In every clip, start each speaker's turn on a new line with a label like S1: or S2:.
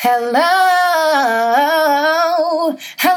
S1: Hello,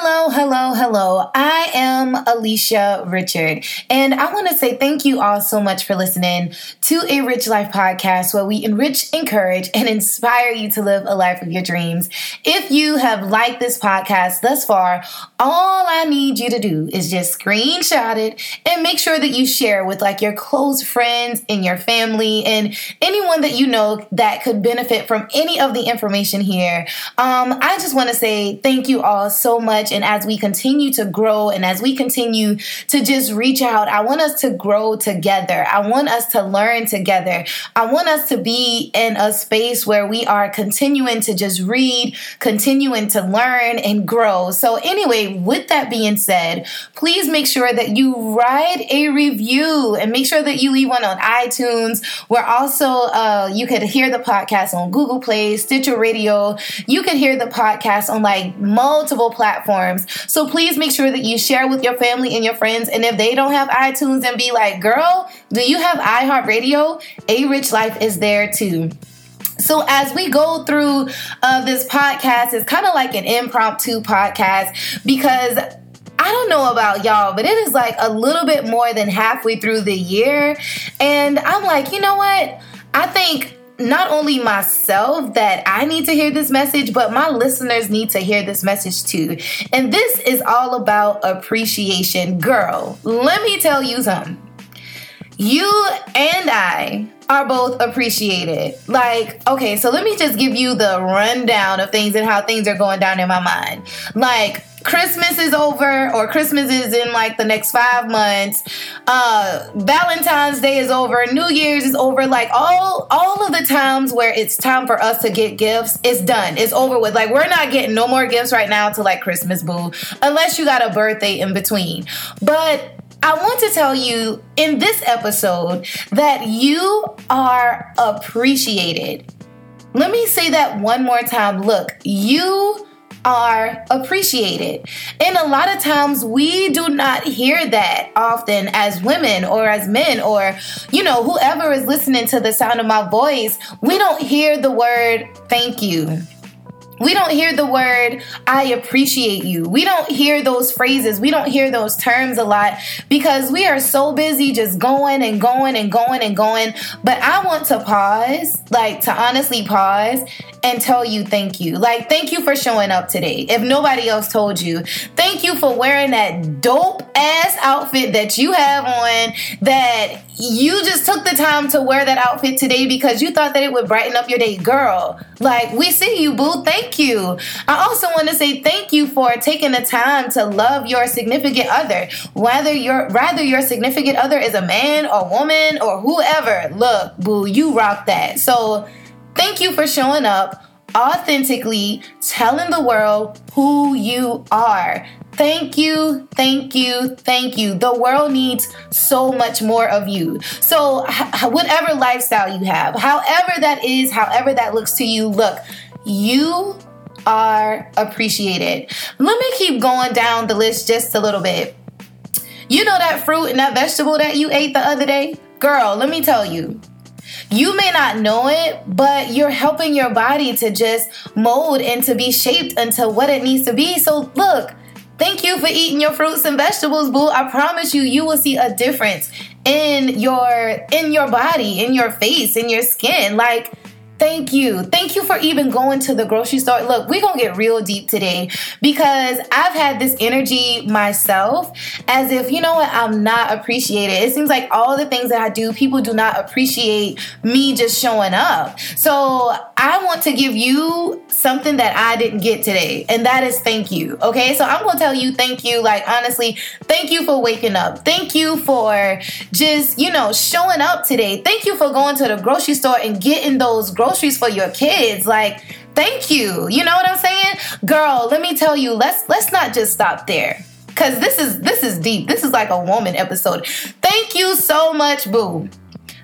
S1: hello, hello, hello. I am Alisha Richard, and I want to say thank you all so much for listening to a Rich Life podcast where we enrich, encourage, and inspire you to live a life of your dreams. If you have liked this podcast thus far, all I need you to do is just screenshot it and make sure that you share with like your close friends and your family and anyone that you know that could benefit from any of the information here. Um, I just want to say thank you all so much. And as we continue to grow and as we continue to just reach out, I want us to grow together. I want us to learn together. I want us to be in a space where we are continuing to just read, continuing to learn and grow. So, anyway, with that being said, please make sure that you write a review and make sure that you leave one on iTunes. We're also, uh, you could hear the podcast on Google Play, Stitcher Radio, you can hear the podcast on like multiple platforms. So please make sure that you share with your family and your friends. And if they don't have iTunes, and be like, girl, do you have iHeartRadio? A Rich Life is there too. So, as we go through uh, this podcast, it's kind of like an impromptu podcast because I don't know about y'all, but it is like a little bit more than halfway through the year. And I'm like, you know what? I think not only myself that I need to hear this message, but my listeners need to hear this message too. And this is all about appreciation. Girl, let me tell you something. You and I are both appreciated. Like, okay, so let me just give you the rundown of things and how things are going down in my mind. Like, Christmas is over, or Christmas is in like the next five months. Uh, Valentine's Day is over. New Year's is over. Like all all of the times where it's time for us to get gifts, it's done. It's over with. Like we're not getting no more gifts right now to like Christmas, boo, unless you got a birthday in between. But I want to tell you in this episode that you are appreciated. Let me say that one more time. Look, you are appreciated. And a lot of times we do not hear that often as women or as men or, you know, whoever is listening to the sound of my voice. We don't hear the word thank you. We don't hear the word, I appreciate you. We don't hear those phrases. We don't hear those terms a lot because we are so busy just going and going and going and going. But I want to pause, like to honestly pause and tell you thank you. Like, thank you for showing up today. If nobody else told you, thank you for wearing that dope ass outfit that you have on that you just took the time to wear that outfit today because you thought that it would brighten up your day. Girl, like, we see you, boo. Thank thank you. I also want to say thank you for taking the time to love your significant other. Whether your rather your significant other is a man or woman or whoever. Look, boo, you rock that. So thank you for showing up authentically telling the world who you are. Thank you, thank you, thank you. The world needs so much more of you. So, whatever lifestyle you have, however that is, however that looks to you, look, you are appreciated. Let me keep going down the list just a little bit. You know that fruit and that vegetable that you ate the other day? Girl, let me tell you. You may not know it, but you're helping your body to just mold and to be shaped into what it needs to be. So, look, thank you for eating your fruits and vegetables, boo. I promise you, you will see a difference in your in your body, in your face, in your skin. Like Thank you. Thank you for even going to the grocery store. Look, we're going to get real deep today because I've had this energy myself as if, you know what, I'm not appreciated. It seems like all the things that I do, people do not appreciate me just showing up. So I want to give you something that I didn't get today, and that is thank you. Okay, so I'm going to tell you thank you. Like, honestly, thank you for waking up. Thank you for just, you know, showing up today. Thank you for going to the grocery store and getting those groceries groceries for your kids. Like, thank you. You know what I'm saying? Girl, let me tell you, let's let's not just stop there. Cause this is this is deep. This is like a woman episode. Thank you so much, boo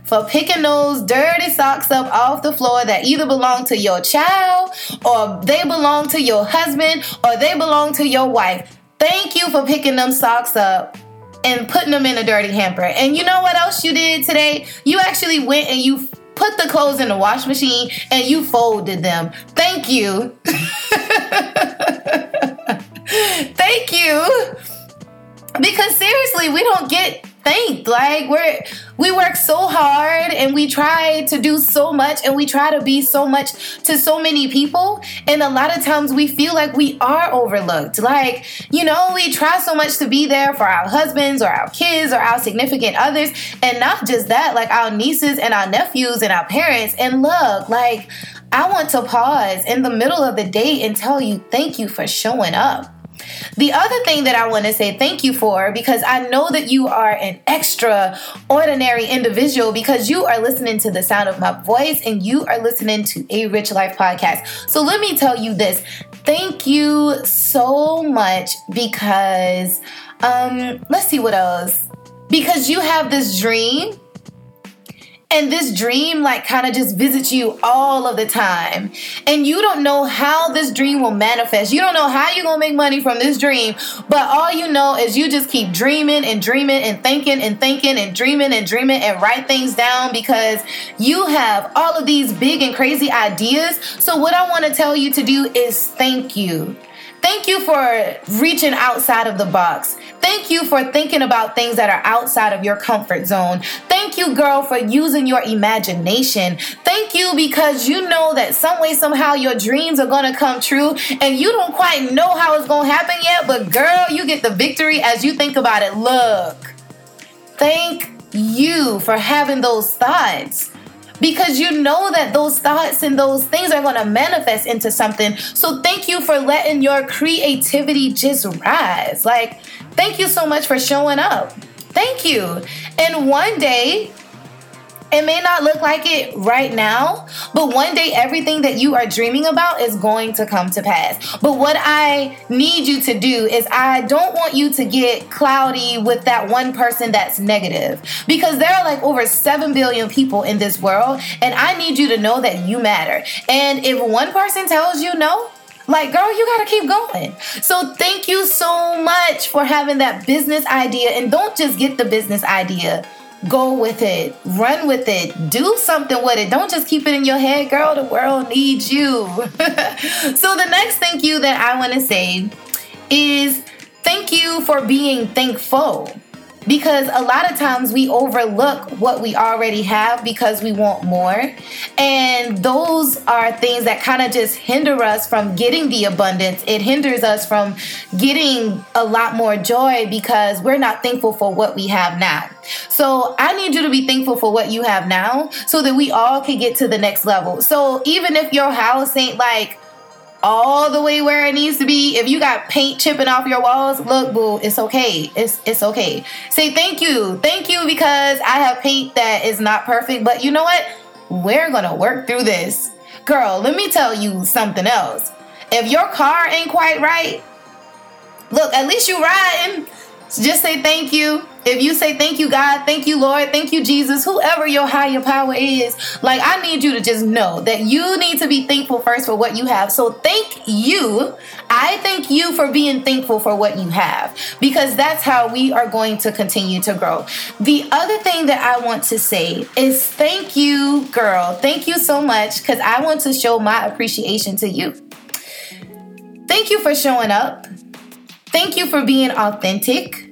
S1: for picking those dirty socks up off the floor that either belong to your child or they belong to your husband or they belong to your wife. Thank you for picking them socks up and putting them in a dirty hamper. And you know what else you did today? You actually went and you put the clothes in the wash machine and you folded them. Thank you. Thank you. Because seriously, we don't get thanked. Like we're we work so hard and we try to do so much and we try to be so much to so many people and a lot of times we feel like we are overlooked. Like, you know, we try so much to be there for our husbands or our kids or our significant others and not just that, like our nieces and our nephews and our parents. And look, like I want to pause in the middle of the day and tell you thank you for showing up. The other thing that I want to say thank you for, because I know that you are an extraordinary individual because you are listening to the sound of my voice and you are listening to a Rich Life podcast. So let me tell you this thank you so much because, um, let's see what else. Because you have this dream and this dream like kind of just visits you all of the time. And you don't know how this dream will manifest. You don't know how you're gonna make money from this dream. But all you know is you just keep dreaming and dreaming and thinking and thinking and dreaming and dreaming and write things down because you have all of these big and crazy ideas. So what i want to tell you to do is thank you Thank you for reaching outside of the box. Thank you for thinking about things that are outside of your comfort zone. Thank you, girl, for using your imagination. Thank you because you know that some way, somehow, your dreams are to come true and you don't quite know how it's to happen yet, but girl, you get the victory as you think about it. Look, thank you for having those thoughts because you know that those thoughts and those things are going to manifest into something. So thank you for letting your creativity just rise. Like, thank you so much for showing up. Thank you. And one day, it may not look like it right now, but one day everything that you are dreaming about is going to come to pass. But what I need you to do is I don't want you to get cloudy with that one person that's negative because there are like over 7 billion people in this world and I need you to know that you matter. And if one person tells you no, like, girl, you gotta keep going. So, thank you so much for having that business idea. And don't just get the business idea Go with it, run with it, do something with it. Don't just keep it in your head, girl. The world needs you. so, the next thank you that I want to say is thank you for being thankful because a lot of times we overlook what we already have because we want more. And those are things that kind of just hinder us from getting the abundance. It hinders us from getting a lot more joy because we're not thankful for what we have now. So I need you to be thankful for what you have now so that we all can get to the next level. So even if your house ain't like, all the way where it needs to be. If you got paint chipping off your walls, look, boo, it's okay. It's it's okay. Say thank you. Thank you because I have paint that is not perfect, but you know what? We're going to work through this. Girl, let me tell you something else. If your car ain't quite right, look, at least you riding. Just say thank you. If you say thank you, God, thank you, Lord, thank you, Jesus, whoever your higher power is, like I need you to just know that you need to be thankful first for what you have. So thank you. I thank you for being thankful for what you have because that's how we are going to continue to grow. The other thing that I want to say is thank you, girl. Thank you so much because I want to show my appreciation to you. Thank you for showing up. Thank you for being authentic.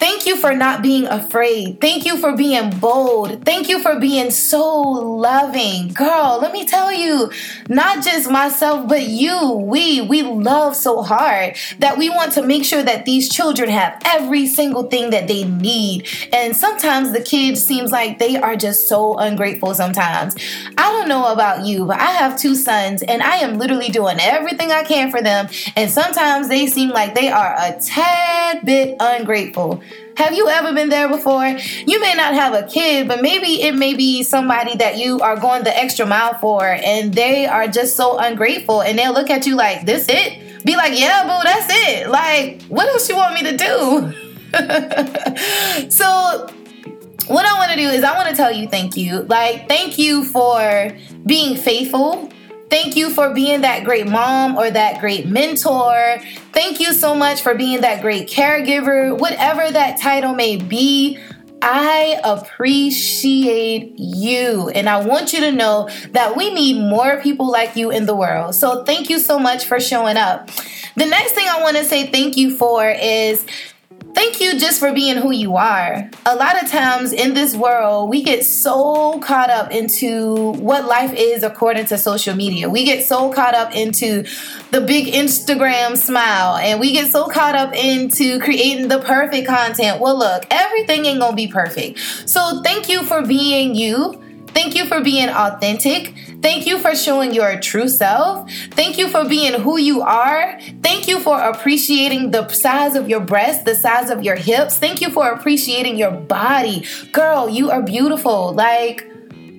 S1: Thank you for not being afraid. Thank you for being bold. Thank you for being so loving. Girl, let me tell you, not just myself, but you, we, we love so hard that we want to make sure that these children have every single thing that they need. And sometimes the kids seems like they are just so ungrateful sometimes. I don't know about you, but I have two sons and I am literally doing everything I can for them. And sometimes they seem like they are a tad bit ungrateful. Have you ever been there before? You may not have a kid, but maybe it may be somebody that you are going the extra mile for, and they are just so ungrateful, and they'll look at you like, "This it?" Be like, "Yeah, boo, that's it." Like, what else you want me to do? so what I want to do is I want to tell you thank you. Like, thank you for being faithful Thank you for being that great mom or that great mentor. Thank you so much for being that great caregiver, whatever that title may be. I appreciate you. And I want you to know that we need more people like you in the world. So thank you so much for showing up. The next thing I want to say thank you for is Thank you just for being who you are. A lot of times in this world, we get so caught up into what life is according to social media. We get so caught up into the big Instagram smile and we get so caught up into creating the perfect content. Well, look, everything ain't gonna be perfect. So, thank you for being you. Thank you for being authentic. Thank you for showing your true self. Thank you for being who you are. Thank you for appreciating the size of your breast, the size of your hips. Thank you for appreciating your body. Girl, you are beautiful. Like,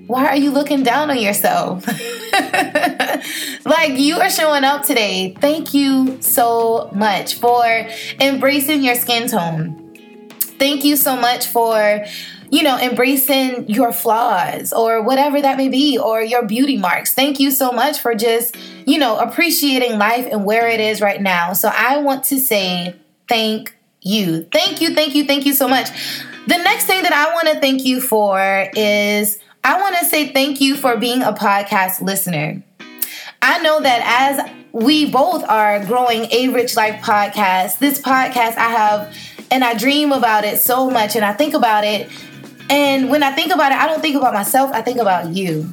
S1: why are you looking down on yourself? like, you are showing up today. Thank you so much for embracing your skin tone. Thank you so much for you know, embracing your flaws or whatever that may be, or your beauty marks. Thank you so much for just, you know, appreciating life and where it is right now. So I want to say thank you. Thank you, thank you, thank you so much. The next thing that I want to thank you for is I want to say thank you for being a podcast listener. I know that as we both are growing a Rich Life podcast, this podcast I have and I dream about it so much and I think about it and when I think about it, I don't think about myself, I think about you.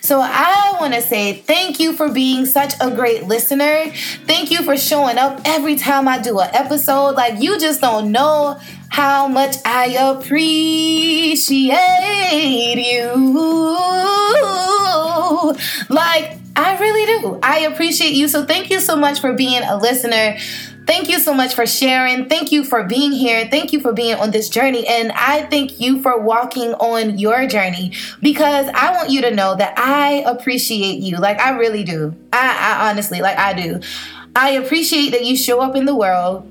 S1: So I want to say thank you for being such a great listener. Thank you for showing up every time I do an episode. Like you just don't know how much I appreciate you. Like I really do. I appreciate you. So thank you so much for being a listener. Thank you so much for sharing. Thank you for being here. Thank you for being on this journey. And I thank you for walking on your journey because I want you to know that I appreciate you. Like, I really do. I, I honestly, like, I do. I appreciate that you show up in the world.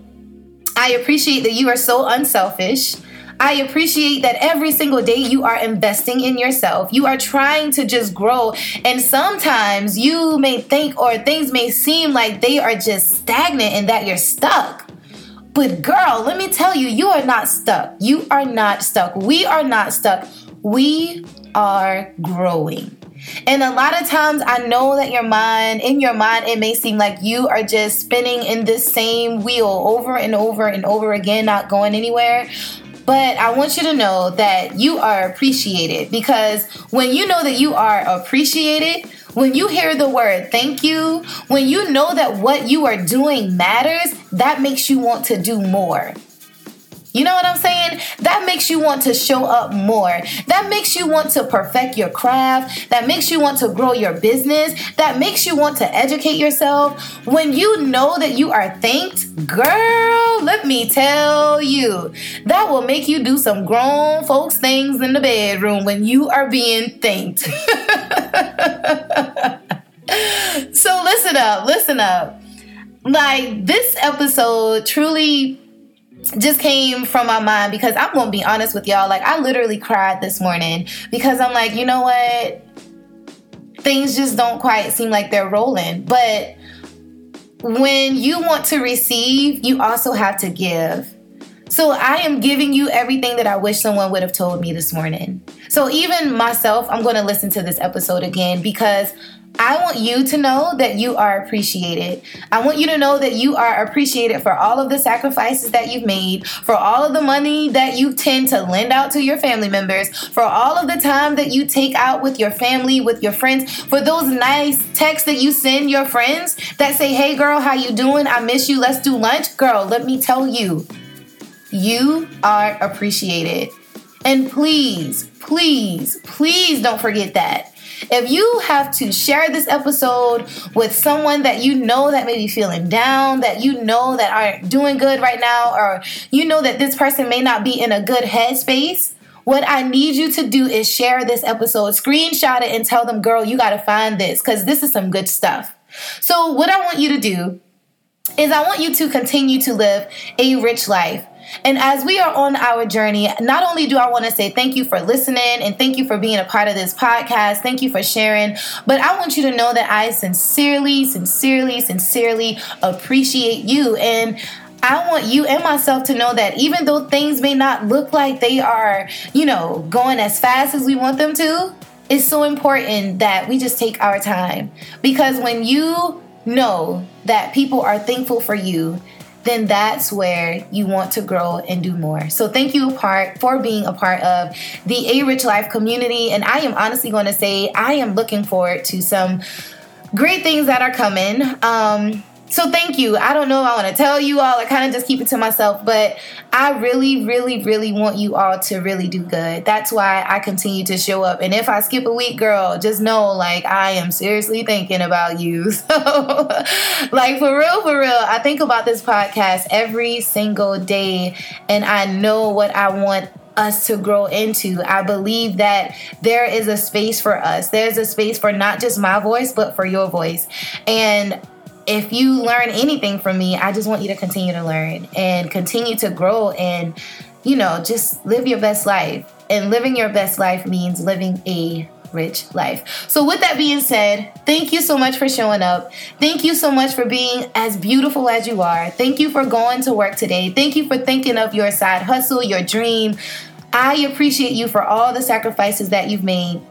S1: I appreciate that you are so unselfish. I appreciate that every single day you are investing in yourself. You are trying to just grow. And sometimes you may think or things may seem like they are just stagnant and that you're stuck. But girl, let me tell you, you are not stuck. You are not stuck. We are not stuck. We are growing. And a lot of times, I know that your mind, in your mind, it may seem like you are just spinning in this same wheel over and over and over again, not going anywhere. But I want you to know that you are appreciated because when you know that you are appreciated, when you hear the word thank you, when you know that what you are doing matters, that makes you want to do more. You know what I'm saying? That makes you want to show up more. That makes you want to perfect your craft. That makes you want to grow your business. That makes you want to educate yourself. When you know that you are thanked, girl, let me tell you, that will make you do some grown folks things in the bedroom when you are being thanked. so listen up, listen up. Like this episode truly just came from my mind because I'm gonna be honest with y'all. Like, I literally cried this morning because I'm like, you know what? Things just don't quite seem like they're rolling. But when you want to receive, you also have to give. So I am giving you everything that I wish someone would have told me this morning. So even myself, I'm going to listen to this episode again because I want you to know that you are appreciated. I want you to know that you are appreciated for all of the sacrifices that you've made, for all of the money that you tend to lend out to your family members, for all of the time that you take out with your family, with your friends, for those nice texts that you send your friends that say, "Hey girl, how you doing? I miss you. Let's do lunch." Girl, let me tell you, you are appreciated. And please, please, please don't forget that. If you have to share this episode with someone that you know that may be feeling down, that you know that aren't doing good right now, or you know that this person may not be in a good headspace, what I need you to do is share this episode, screenshot it, and tell them, girl, you got to find this because this is some good stuff. So, what I want you to do is I want you to continue to live a rich life. And as we are on our journey, not only do I want to say thank you for listening and thank you for being a part of this podcast, thank you for sharing, but I want you to know that I sincerely, sincerely, sincerely appreciate you. And I want you and myself to know that even though things may not look like they are, you know, going as fast as we want them to, it's so important that we just take our time. Because when you know that people are thankful for you, then that's where you want to grow and do more. So thank you part for being a part of the A Rich Life community. And I am honestly going to say I am looking forward to some great things that are coming. Um, so thank you. I don't know I want to tell you all. I kind of just keep it to myself, but I really, really, really want you all to really do good. That's why I continue to show up. And if I skip a week, girl, just know like I am seriously thinking about you. So, like for real, for real, I think about this podcast every single day, and I know what I want us to grow into. I believe that there is a space for us. There's a space for not just my voice, but for your voice. And if you learn anything from me, I just want you to continue to learn and continue to grow and, you know, just live your best life. And living your best life means living a rich life. So, with that being said, thank you so much for showing up. Thank you so much for being as beautiful as you are. Thank you for going to work today. Thank you for thinking of your side hustle, your dream. I appreciate you for all the sacrifices that you've made.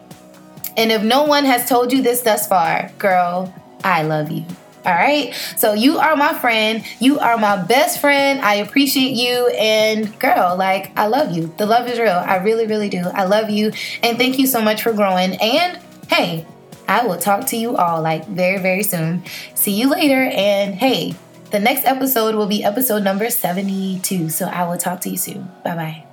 S1: And if no one has told you this thus far, girl, I love you. All right. So you are my friend. You are my best friend. I appreciate you. And girl, like, I love you. The love is real. I really, really do. I love you. And thank you so much for growing. And hey, I will talk to you all like very, very soon. See you later. And hey, the next episode will be episode number 72. So I will talk to you soon. Bye bye.